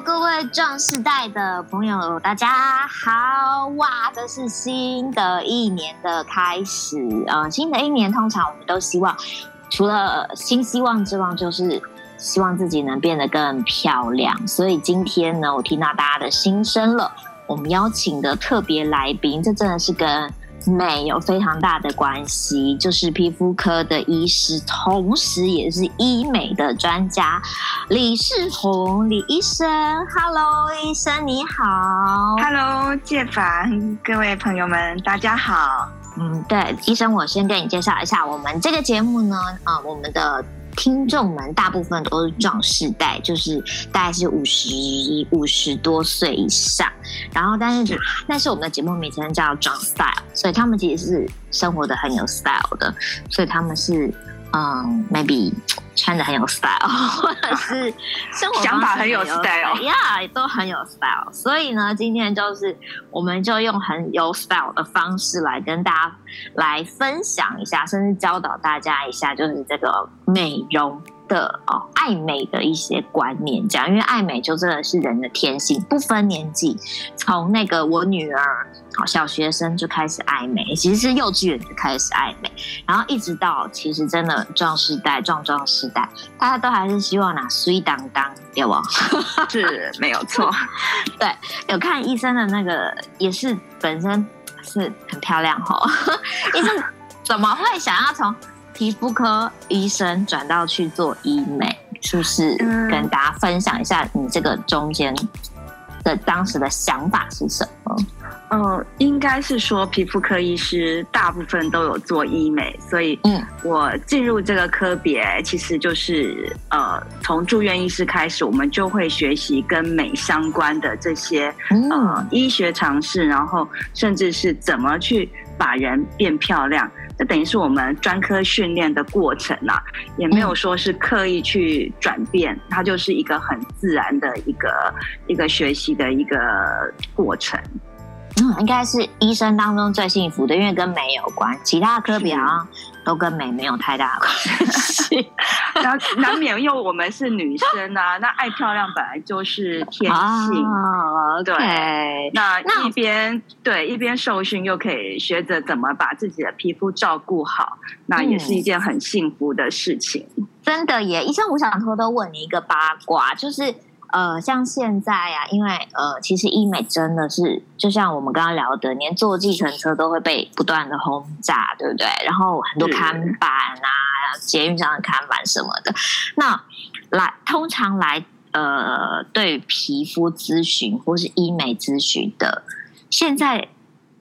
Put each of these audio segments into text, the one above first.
各位壮世代的朋友，大家好！哇，这是新的一年的开始。呃，新的一年通常我们都希望，除了新希望之外，就是希望自己能变得更漂亮。所以今天呢，我听到大家的心声了。我们邀请的特别来宾，这真的是跟美有非常大的关系，就是皮肤科的医师，同时也是医美的专家李世宏李医生。Hello，医生你好。Hello，介凡，各位朋友们，大家好。嗯，对，医生，我先跟你介绍一下我们这个节目呢，啊、呃，我们的。听众们大部分都是壮世代，就是大概是五十五十多岁以上，然后但是但是我们的节目名称叫壮 style，所以他们其实是生活的很有 style 的，所以他们是嗯 maybe。穿的很有 style，或者是生活想法很有 style，呀，yeah, 都很有 style。所以呢，今天就是我们就用很有 style 的方式来跟大家来分享一下，甚至教导大家一下，就是这个美容。的哦，爱美的一些观念，这样，因为爱美就真的是人的天性，不分年纪。从那个我女儿，好小学生就开始爱美，其实是幼稚园就开始爱美，然后一直到其实真的壮世代、壮壮世代，大家都还是希望拿水当当，对不？是没有错。对，有看医生的那个，也是本身是很漂亮哈。医生怎么会想要从？皮肤科医生转到去做医美，是不是？跟大家分享一下你这个中间的当时的想法是什么？呃，应该是说皮肤科医师大部分都有做医美，所以嗯，我进入这个科别其实就是呃，从住院医师开始，我们就会学习跟美相关的这些呃医学常识，然后甚至是怎么去把人变漂亮。这等于是我们专科训练的过程啊，也没有说是刻意去转变，它就是一个很自然的一个一个学习的一个过程。嗯，应该是医生当中最幸福的，因为跟美有关，其他科比好像都跟美没有太大的关系。然后难免，因为我们是女生啊，那爱漂亮本来就是天性。对，那一边对一边受训，又可以学着怎么把自己的皮肤照顾好，那也是一件很幸福的事情。嗯、真的耶，医生，我想偷偷问你一个八卦，就是。呃，像现在呀、啊，因为呃，其实医美真的是，就像我们刚刚聊的，连坐计程车都会被不断的轰炸，对不对？然后很多看板啊，捷运上的看板什么的。那来，通常来呃，对皮肤咨询或是医美咨询的，现在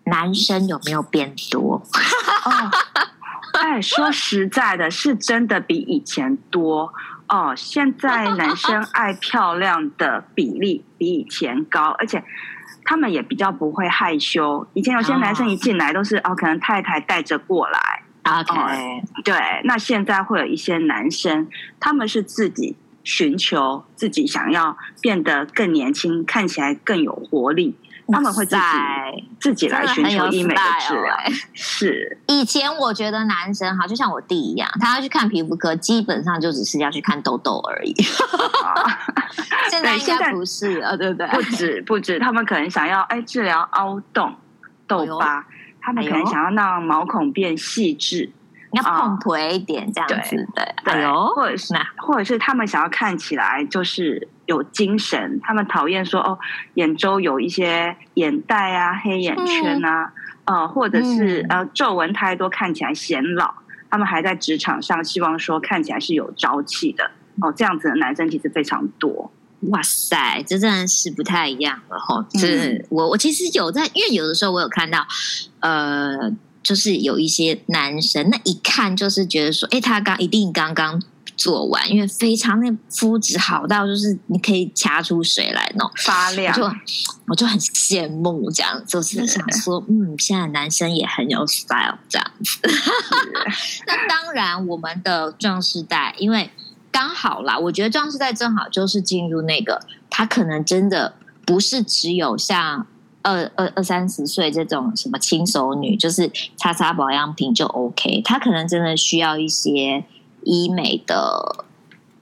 男生有没有变多？哦，哎，说实在的，是真的比以前多。哦，现在男生爱漂亮的比例 比以前高，而且他们也比较不会害羞。以前有些男生一进来都是哦，哦，可能太太带着过来。OK，哦，对，那现在会有一些男生，他们是自己寻求自己想要变得更年轻，看起来更有活力。他们会自己自己来寻求医美的治疗。欸、是以前我觉得男生哈，就像我弟一样，他要去看皮肤科，基本上就只是要去看痘痘而已。现在应该不是了，对不对？不止不止，他们可能想要哎治疗凹洞、痘疤，哎，他们可能想要让毛孔变细致。要碰腿一点这样子的，对，对，或者是或者是他们想要看起来就是有精神，他们讨厌说哦，眼周有一些眼袋啊、黑眼圈啊，嗯、呃，或者是、嗯、呃皱纹太多，看起来显老。他们还在职场上，希望说看起来是有朝气的哦。这样子的男生其实非常多。哇塞，这真的是不太一样了哈。这、嗯、我我其实有在，因为有的时候我有看到，呃。就是有一些男生，那一看就是觉得说，哎，他刚一定刚刚做完，因为非常那肤质好到就是你可以掐出水来那种发亮，我就我就很羡慕这样，就是想说，嗯，现在男生也很有 style 这样子。那当然，我们的壮士代，因为刚好啦，我觉得壮士代正好就是进入那个，他可能真的不是只有像。二二二三十岁这种什么轻熟女，就是擦擦保养品就 OK。她可能真的需要一些医美的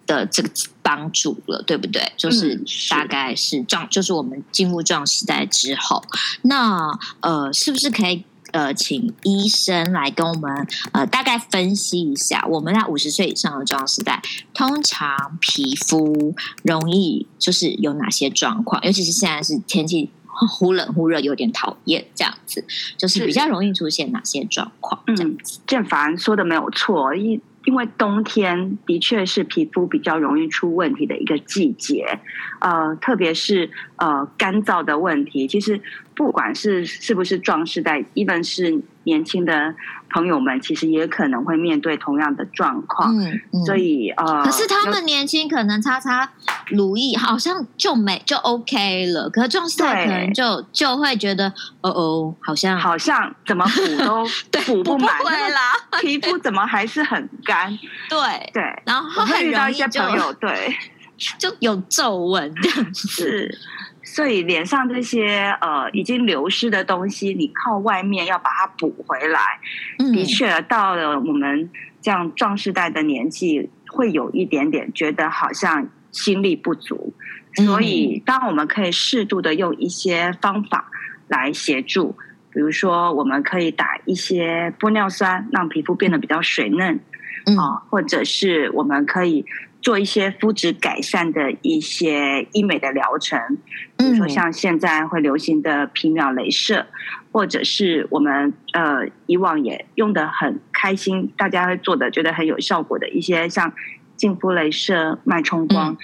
的这个帮助了，对不对？就是大概是壮，就是我们进入壮时代之后，那呃，是不是可以呃，请医生来跟我们呃大概分析一下，我们在五十岁以上的壮时代，通常皮肤容易就是有哪些状况？尤其是现在是天气忽冷忽热，有点讨厌这样子，就是比较容易出现哪些状况？这样子，建凡说的没有错，因。因为冬天的确是皮肤比较容易出问题的一个季节，呃，特别是呃干燥的问题。其实不管是是不是壮士代，even 是年轻的朋友们，其实也可能会面对同样的状况。嗯，嗯，所以呃，可是他们年轻，可能擦擦乳液好像就没就 OK 了。可是壮世代可能就就会觉得，哦哦，好像好像怎么补都 补不满啦，皮肤怎么还是很干？对对，然后会遇到一些朋友，对，就有皱纹这样子。是，所以脸上这些呃已经流失的东西，你靠外面要把它补回来，嗯、的确到了我们这样壮世代的年纪，会有一点点觉得好像心力不足。所以，当我们可以适度的用一些方法来协助，比如说我们可以打一些玻尿酸，让皮肤变得比较水嫩。啊、嗯，或者是我们可以做一些肤质改善的一些医美的疗程，比如说像现在会流行的皮秒镭射，或者是我们呃以往也用的很开心，大家会做的觉得很有效果的一些像净肤镭射、脉冲光，嗯、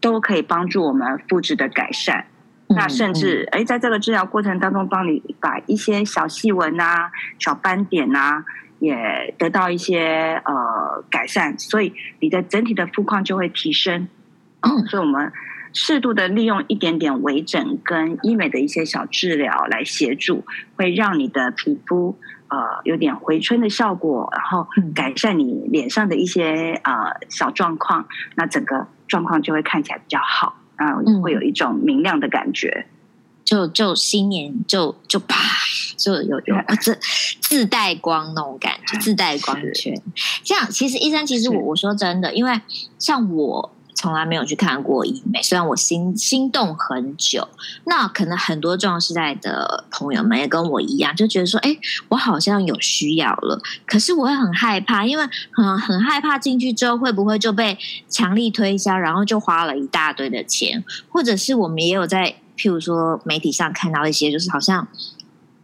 都可以帮助我们肤质的改善。嗯、那甚至哎，在这个治疗过程当中，帮你把一些小细纹啊、小斑点啊。也得到一些呃改善，所以你的整体的肤况就会提升。嗯，所以我们适度的利用一点点微整跟医美的一些小治疗来协助，会让你的皮肤呃有点回春的效果，然后改善你脸上的一些呃小状况，那整个状况就会看起来比较好，然后会有一种明亮的感觉。就就新年就就啪就有有 自自带光那种感觉，自带光圈。这样其实医生，其实我我说真的，因为像我从来没有去看过医美，虽然我心心动很久。那可能很多壮世代的朋友们也跟我一样，就觉得说，哎，我好像有需要了，可是我会很害怕，因为很很害怕进去之后会不会就被强力推销，然后就花了一大堆的钱，或者是我们也有在。譬如说，媒体上看到一些，就是好像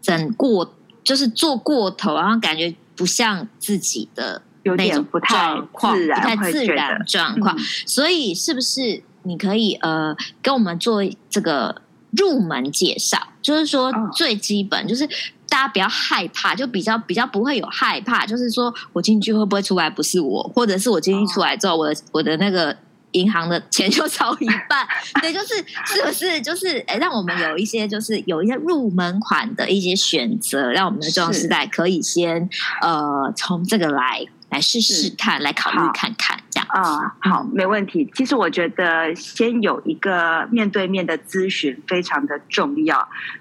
整过，就是做过头，然后感觉不像自己的那种不太自然，不太自然状况。所以，是不是你可以呃，跟我们做这个入门介绍？就是说，最基本就是大家不要害怕，就比较比较不会有害怕。就是说我进去会不会出来不是我，或者是我进去出来之后，我的我的那个。银行的钱就少一半，对，就是是不是？就是诶让我们有一些就是有一些入门款的一些选择，让我们的壮世代可以先呃从这个来来试试看，来考虑看看这样。啊，好，没问题。其实我觉得先有一个面对面的咨询非常的重要。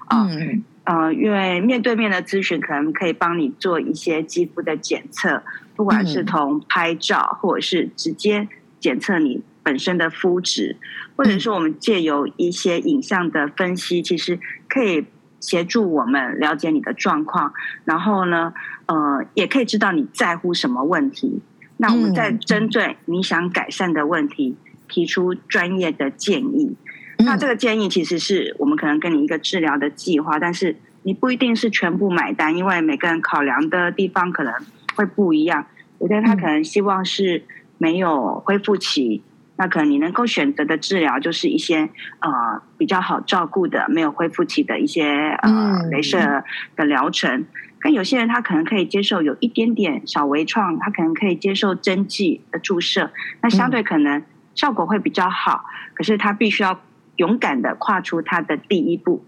啊，嗯。呃，因为面对面的咨询可能可以帮你做一些肌肤的检测，不管是从拍照或者是直接检测你。本身的肤质，或者说我们借由一些影像的分析，其实可以协助我们了解你的状况，然后呢，呃，也可以知道你在乎什么问题。那我们再针对你想改善的问题，提出专业的建议。那这个建议其实是我们可能给你一个治疗的计划，但是你不一定是全部买单，因为每个人考量的地方可能会不一样。有的人他可能希望是没有恢复期。那可能你能够选择的治疗就是一些呃比较好照顾的、没有恢复期的一些呃镭射的疗程。但有些人他可能可以接受有一点点小微创，他可能可以接受针剂的注射，那相对可能效果会比较好。可是他必须要勇敢的跨出他的第一步。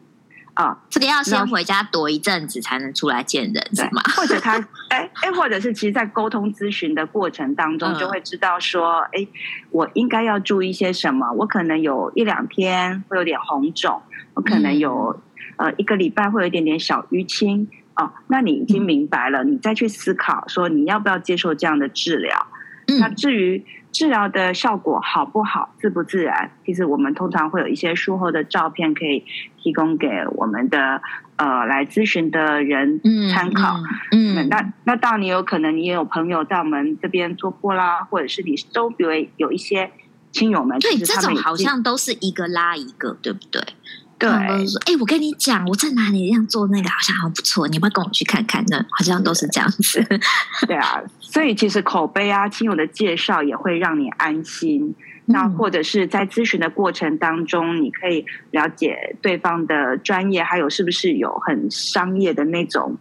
啊，这个要先回家躲一阵子才能出来见人，是吗？或者他，哎哎，或者是其实，在沟通咨询的过程当中，就会知道说，哎、嗯，我应该要注意些什么？我可能有一两天会有点红肿，我可能有、嗯、呃一个礼拜会有一点点小淤青。哦，那你已经明白了，嗯、你再去思考说你要不要接受这样的治疗。嗯、那至于治疗的效果好不好、自不自然，其实我们通常会有一些术后的照片可以提供给我们的呃来咨询的人参考。嗯，嗯嗯那那当然，你有可能你也有朋友在我们这边做过啦，或者是你周围有一些亲友们，对，这种好像都是一个拉一个，对不对？对，哎、欸，我跟你讲，我在哪里这样做那个好像还不错，你要不要跟我去看看呢？好像都是这样子。对啊，所以其实口碑啊，亲友的介绍也会让你安心。嗯、那或者是在咨询的过程当中，你可以了解对方的专业，还有是不是有很商业的那种，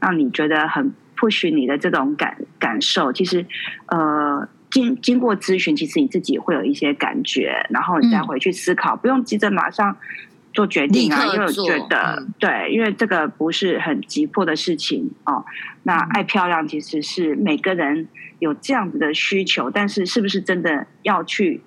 让你觉得很 push 你的这种感感受。其实，呃，经经过咨询，其实你自己会有一些感觉，然后你再回去思考，嗯、不用急着马上。做决定啊，因为我觉得、嗯、对，因为这个不是很急迫的事情哦。那爱漂亮其实是每个人有这样子的需求，但是是不是真的要去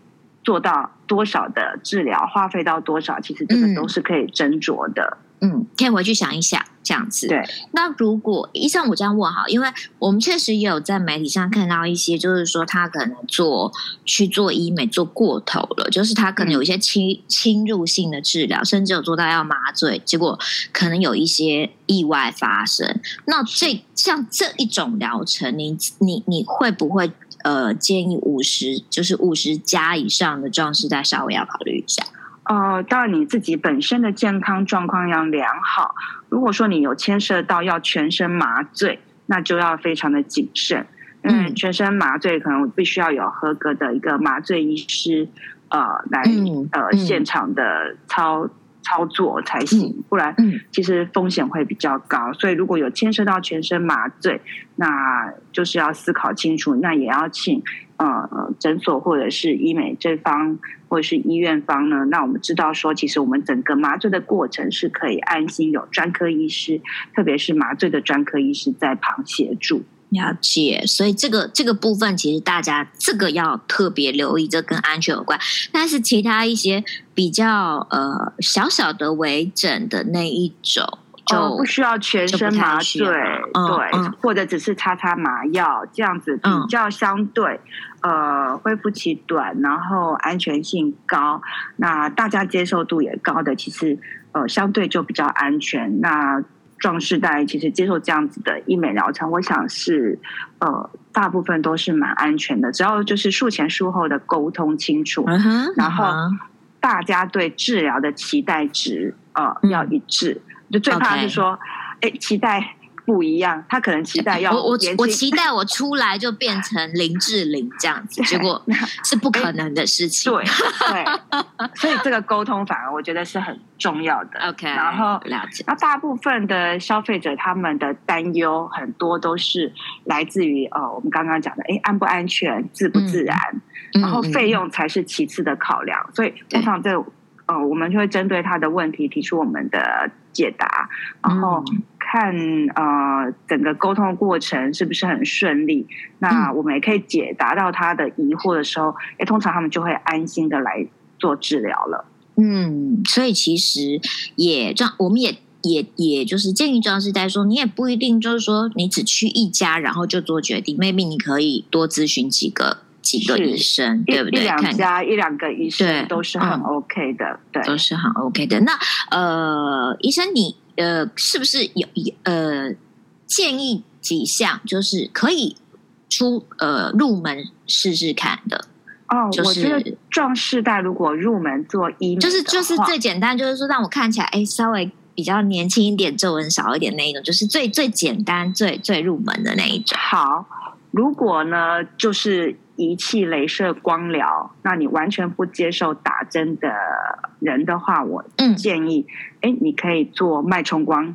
做到多少的治疗，花费到多少，其实这个都是可以斟酌的。嗯嗯，可以回去想一想，这样子。对。那如果医生，我这样问哈，因为我们确实也有在媒体上看到一些，就是说他可能做去做医美做过头了，就是他可能有一些侵侵入性的治疗，甚至有做到要麻醉，结果可能有一些意外发生。那这像这一种疗程，你你你会不会呃建议五十就是五十加以上的壮士再稍微要考虑一下？哦，当然你自己本身的健康状况要良好。如果说你有牵涉到要全身麻醉，那就要非常的谨慎。嗯，全身麻醉可能必须要有合格的一个麻醉医师，呃，来呃现场的操操作才行，不然其实风险会比较高。所以如果有牵涉到全身麻醉，那就是要思考清楚，那也要请。呃，诊所或者是医美这方，或者是医院方呢，那我们知道说，其实我们整个麻醉的过程是可以安心有专科医师，特别是麻醉的专科医师在旁协助。了解，所以这个这个部分其实大家这个要特别留意，这跟安全有关。但是其他一些比较呃小小的微整的那一种。就、哦、不需要全身麻醉，嗯、对，嗯、或者只是擦擦麻药这样子，比较相对，嗯、呃，恢复期短，然后安全性高，那大家接受度也高的，其实呃，相对就比较安全。那壮世代其实接受这样子的医美疗程，我想是呃，大部分都是蛮安全的，只要就是术前术后的沟通清楚，然后大家对治疗的期待值呃、嗯、要一致。就最怕是说，哎期待不一样，他可能期待要我我我期待我出来就变成林志玲这样子，结果是不可能的事情。对对，所以这个沟通反而我觉得是很重要的。OK，然后了解。那大部分的消费者他们的担忧很多都是来自于呃，我们刚刚讲的，哎，安不安全，自不自然，嗯、然后费用才是其次的考量。嗯、所以通常这。呃，我们就会针对他的问题提出我们的解答，然后看呃整个沟通的过程是不是很顺利。那我们也可以解答到他的疑惑的时候，哎，通常他们就会安心的来做治疗了。嗯，所以其实也这样，我们也也也就是建议壮世代说，你也不一定就是说你只去一家然后就做决定，maybe 你可以多咨询几个。几个医生，对不对？一两家、一两个医生都是很 OK 的，对，都是很 OK 的。那呃，医生你呃，是不是有呃建议几项，就是可以出呃入门试试看的？哦，我觉得壮士代如果入门做医美，就是就是最简单，就是说让我看起来哎稍微比较年轻一点、皱纹少一点那一种，就是最最简单、最最入门的那一种。好，如果呢，就是。仪器镭射光疗，那你完全不接受打针的人的话，我建议，哎、嗯，你可以做脉冲光，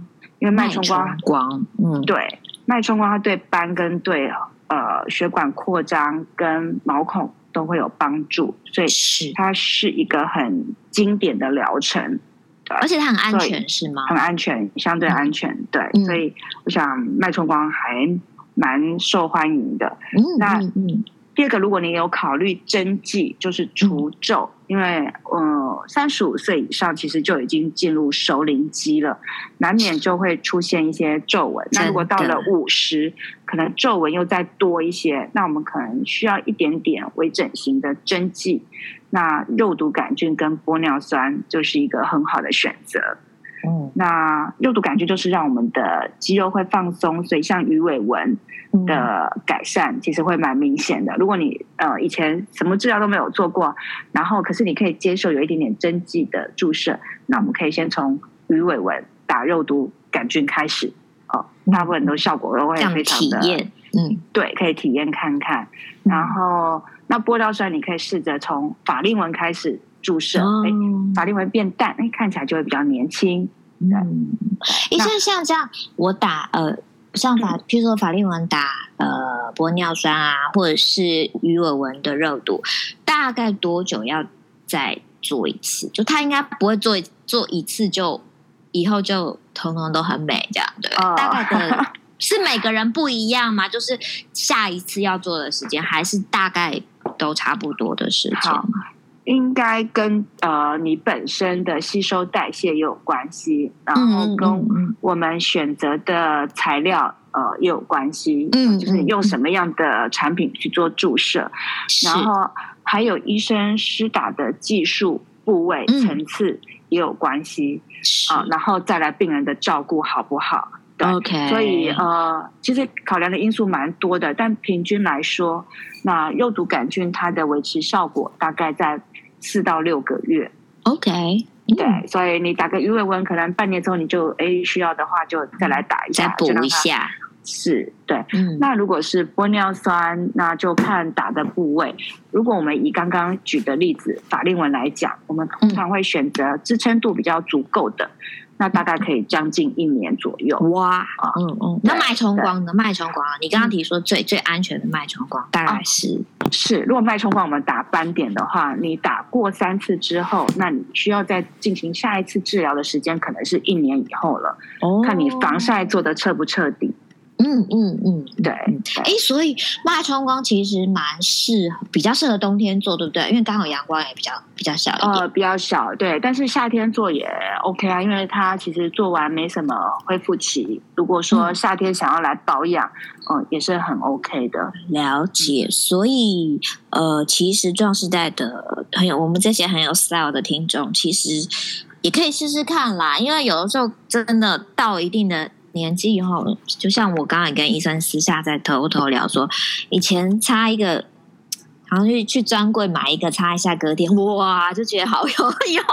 因为脉冲光，光，嗯，对，脉冲光它对斑跟对呃血管扩张跟毛孔都会有帮助，所以是它是一个很经典的疗程，而且它很安全，是吗？很安全，相对安全，嗯、对，嗯、所以我想脉冲光还蛮受欢迎的。嗯，那嗯。第二个，如果你有考虑针剂，就是除皱，嗯、因为，嗯、呃，呃三十五岁以上，其实就已经进入熟龄期了，难免就会出现一些皱纹。那如果到了五十，可能皱纹又再多一些，那我们可能需要一点点微整形的针剂。那肉毒杆菌跟玻尿酸就是一个很好的选择。嗯，那肉毒杆菌就是让我们的肌肉会放松，所以像鱼尾纹的改善其实会蛮明显的。如果你呃以前什么治疗都没有做过，然后可是你可以接受有一点点针剂的注射，那我们可以先从鱼尾纹打肉毒杆菌开始，哦，大部分都效果都会非常的，嗯，对，可以体验看看。然后那玻尿酸你可以试着从法令纹开始。注射，哎，法令纹变淡，哎，看起来就会比较年轻。嗯，医生像这样，我打呃，像法，譬如说法令纹打呃玻尿酸啊，或者是鱼尾纹的肉毒，大概多久要再做一次？就他应该不会做做一次就以后就通通都很美这样，对？哦、大概的是每个人不一样吗？就是下一次要做的时间，还是大概都差不多的时间？应该跟呃你本身的吸收代谢也有关系，然后跟我们选择的材料呃也有关系，嗯，就是用什么样的产品去做注射，然后还有医生施打的技术部位层次也有关系，啊、呃，然后再来病人的照顾好不好？对，OK，所以呃，其实考量的因素蛮多的，但平均来说，那肉毒杆菌它的维持效果大概在四到六个月，OK，对，嗯、所以你打个鱼尾纹，可能半年之后你就哎需要的话就再来打一下，再补一下，是，对。嗯、那如果是玻尿酸，那就看打的部位。如果我们以刚刚举的例子法令纹来讲，我们通常会选择支撑度比较足够的。嗯那大概可以将近一年左右。哇，嗯嗯。那脉冲光呢？脉冲光，你刚刚提说最最安全的脉冲光，大概是是。如果脉冲光我们打斑点的话，你打过三次之后，那你需要再进行下一次治疗的时间，可能是一年以后了。哦，看你防晒做的彻不彻底。嗯嗯嗯，对，哎，所以脉冲光其实蛮适合，比较适合冬天做，对不对？因为刚好阳光也比较比较小一点，呃，比较小，对。但是夏天做也 OK 啊，因为它其实做完没什么恢复期。如果说夏天想要来保养，嗯，嗯，也是很 OK 的。了解，所以呃，其实壮世代的很有我们这些很有 style 的听众，其实也可以试试看啦。因为有的时候真的到一定的。年纪以后，就像我刚才跟医生私下在偷偷聊说，以前擦一个，好像去去专柜买一个擦一下，隔天哇就觉得好有用。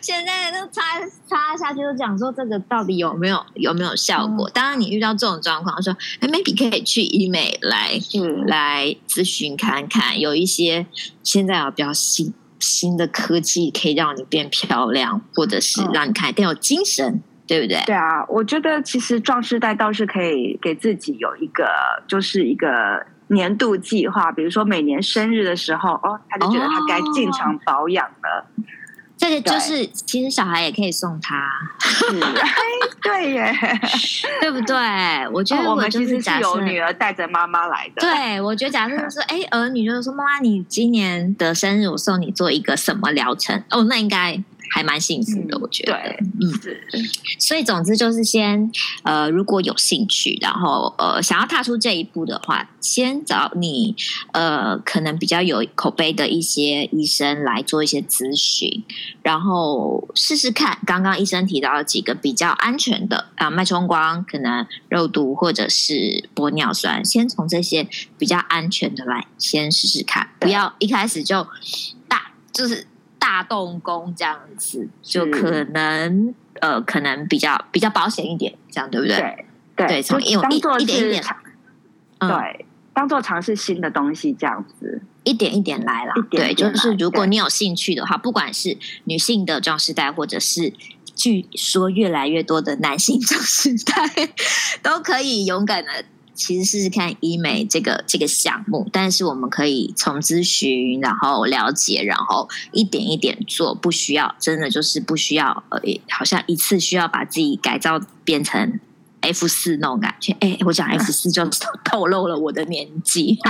现在都擦擦下去都讲说这个到底有没有有没有效果？嗯、当然你遇到这种状况，说哎，maybe 可以去医美来、嗯、来咨询看看，有一些现在有比较新新的科技可以让你变漂亮，或者是让你看更有精神。对不对？对啊，我觉得其实壮士代倒是可以给自己有一个，就是一个年度计划，比如说每年生日的时候，哦，他就觉得他该进场保养了。哦、这个就是其实小孩也可以送他，是对耶，对不对？我觉得我们其实是有女儿带着妈妈来的。对，我觉得假设就是哎，儿女就是说妈妈，你今年的生日我送你做一个什么疗程？哦，那应该。还蛮幸福的，我觉得。对，嗯，所以总之就是先，呃，如果有兴趣，然后呃，想要踏出这一步的话，先找你呃，可能比较有口碑的一些医生来做一些咨询，然后试试看。刚刚医生提到了几个比较安全的啊，脉冲光、可能肉毒或者是玻尿酸，先从这些比较安全的来先试试看，不要一开始就大就是。大动工这样子就可能呃，可能比较比较保险一点，这样对不对？对对，对从一当做一点一点，嗯、对，当做尝试新的东西这样子，一点一点来啦。对，就是如果你有兴趣的话，不管是女性的壮世代，或者是据说越来越多的男性壮世代，都可以勇敢的。其实试试看医美这个这个项目，但是我们可以从咨询，然后了解，然后一点一点做，不需要真的就是不需要呃，好像一次需要把自己改造变成 F 四那种感觉。哎，我讲 F 四就透露了我的年纪。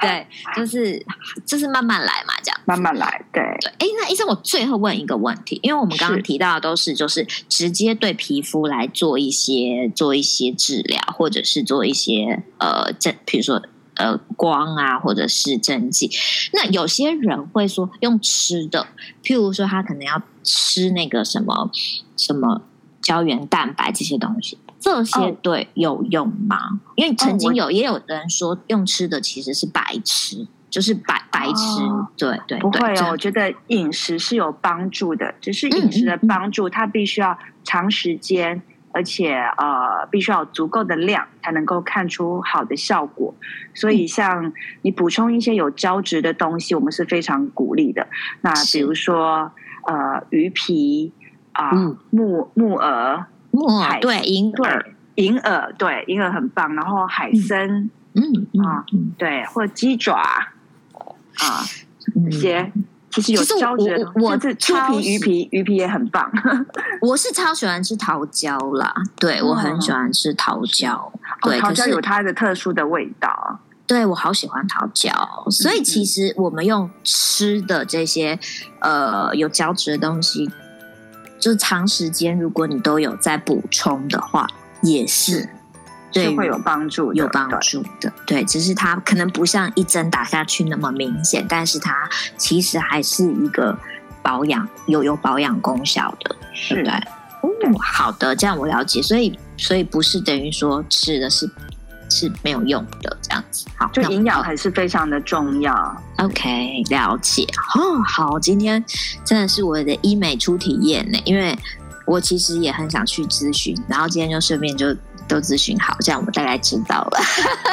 对，就是就是慢慢来嘛，这样慢慢来。对对。哎，那医生，我最后问一个问题，因为我们刚刚提到的都是就是直接对皮肤来做一些做一些治疗，或者是做一些呃，这比如说。呃，光啊，或者是针剂，那有些人会说用吃的，譬如说他可能要吃那个什么什么胶原蛋白这些东西，这些对有用吗？哦、因为曾经有、哦、也有人说用吃的其实是白吃，就是白白吃，哦、对对，不会哦。我觉得饮食是有帮助的，只是饮食的帮助，它必须要长时间。而且呃，必须要有足够的量才能够看出好的效果。所以，像你补充一些有胶质的东西，我们是非常鼓励的。那比如说呃，鱼皮啊、呃嗯，木木耳、木耳对银耳、银耳对银耳很棒。然后海参，嗯啊、嗯嗯，对，或者鸡爪啊这些。其实有胶质，我我是猪皮、鱼皮，鱼皮也很棒。我是超喜欢吃桃胶啦，对、嗯、我很喜欢吃桃胶。对，桃胶有它的特殊的味道。对，我好喜欢桃胶，所以其实我们用吃的这些呃有胶质的东西，就长时间如果你都有在补充的话，也是。对，是会有帮助，有帮助的。对，只是它可能不像一针打下去那么明显，但是它其实还是一个保养，有有保养功效的，对不对？哦，好的，这样我了解。所以，所以不是等于说吃的是是没有用的。好，就营养还是非常的重要。OK，了解。哦，好，今天真的是我的医美初体验呢，因为我其实也很想去咨询，然后今天就顺便就。都咨询好，这样我们大概知道了。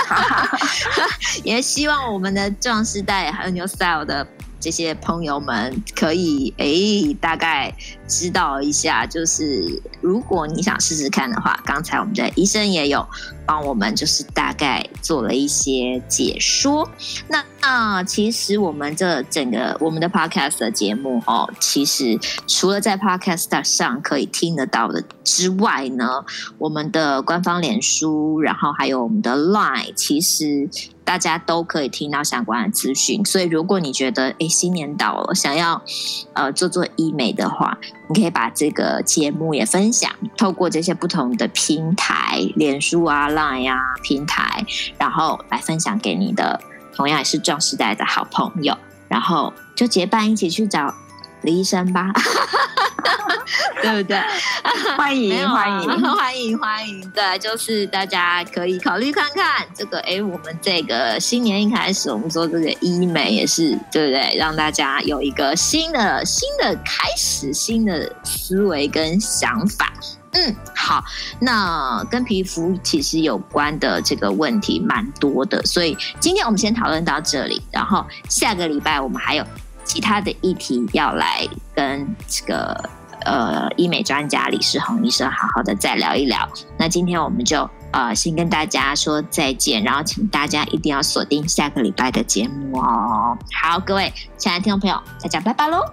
也希望我们的壮士代还有 New Style 的这些朋友们可以诶，大概知道一下，就是如果你想试试看的话，刚才我们的医生也有帮我们，就是大概做了一些解说。那那其实我们这整个我们的 Podcast 的节目哦，其实除了在 Podcast 上可以听得到的之外呢，我们的官方脸书，然后还有我们的 Line，其实。大家都可以听到相关的资讯，所以如果你觉得诶新年到了，想要呃做做医美的话，你可以把这个节目也分享，透过这些不同的平台，脸书啊、Line 啊平台，然后来分享给你的同样也是壮时代的好朋友，然后就结伴一起去找李医生吧。对不对？欢迎欢迎欢迎欢迎！对，就是大家可以考虑看看这个。哎，我们这个新年一开始，我们做这个医美也是对不对？让大家有一个新的新的开始，新的思维跟想法。嗯，好。那跟皮肤其实有关的这个问题蛮多的，所以今天我们先讨论到这里。然后下个礼拜我们还有其他的议题要来跟这个。呃，医美专家李世宏医生，好好的再聊一聊。那今天我们就呃先跟大家说再见，然后请大家一定要锁定下个礼拜的节目哦。好，各位亲爱的听众朋友，大家拜拜喽。